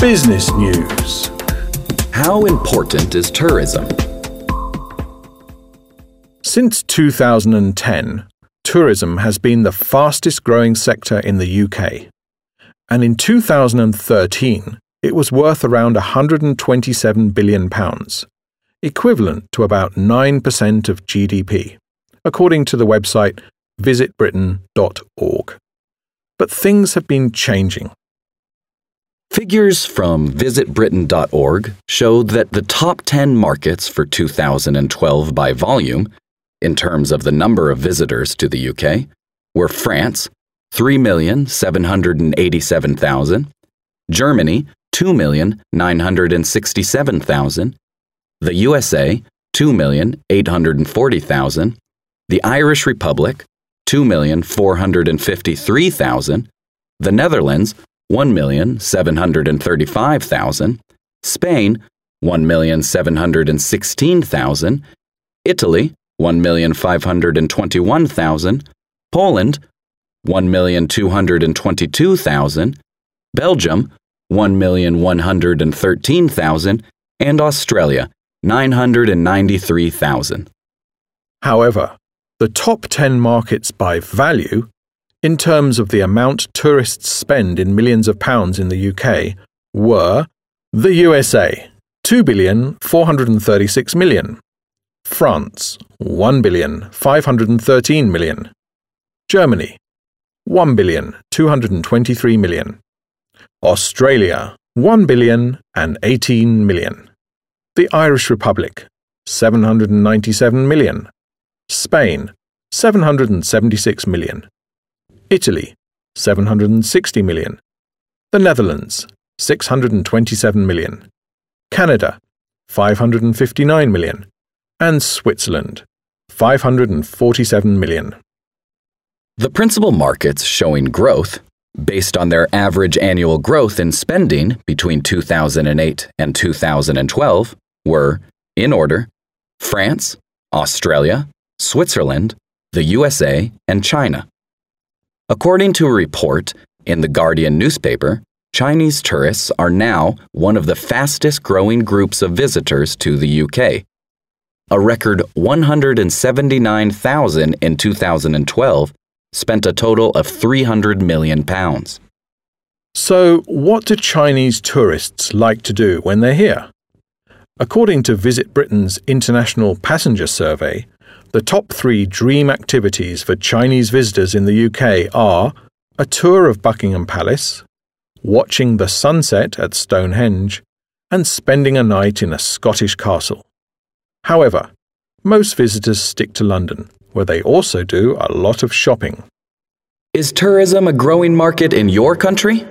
Business News How important is tourism? Since 2010, tourism has been the fastest growing sector in the UK. And in 2013, it was worth around £127 billion, equivalent to about 9% of GDP, according to the website visitbritain.org. But things have been changing. Figures from visitbritain.org showed that the top 10 markets for 2012 by volume, in terms of the number of visitors to the UK, were France, 3,787,000, Germany, 2,967,000, the USA, 2,840,000, the Irish Republic, 2,453,000, the Netherlands, 1,735,000, Spain, 1,716,000, Italy, 1,521,000, Poland, 1,222,000, Belgium, 1,113,000, and Australia, 993,000. However, the top 10 markets by value, in terms of the amount tourists spend in millions of pounds in the UK, were the USA, 2 billion 436 million, France, 1 billion 513 million, Germany, 1 billion 223 million, Australia, 1 billion and 18 million. The Irish Republic, 797 million. Spain, 776 million. Italy, 760 million. The Netherlands, 627 million. Canada, 559 million. And Switzerland, 547 million. The principal markets showing growth based on their average annual growth in spending between 2008 and 2012, were, in order, France, Australia, Switzerland, the USA, and China. According to a report in the Guardian newspaper, Chinese tourists are now one of the fastest growing groups of visitors to the UK. A record 179,000 in 2012 spent a total of 300 million pounds. So, what do Chinese tourists like to do when they're here? According to Visit Britain's International Passenger Survey, the top three dream activities for Chinese visitors in the UK are a tour of Buckingham Palace, watching the sunset at Stonehenge, and spending a night in a Scottish castle. However, most visitors stick to London, where they also do a lot of shopping. Is tourism a growing market in your country?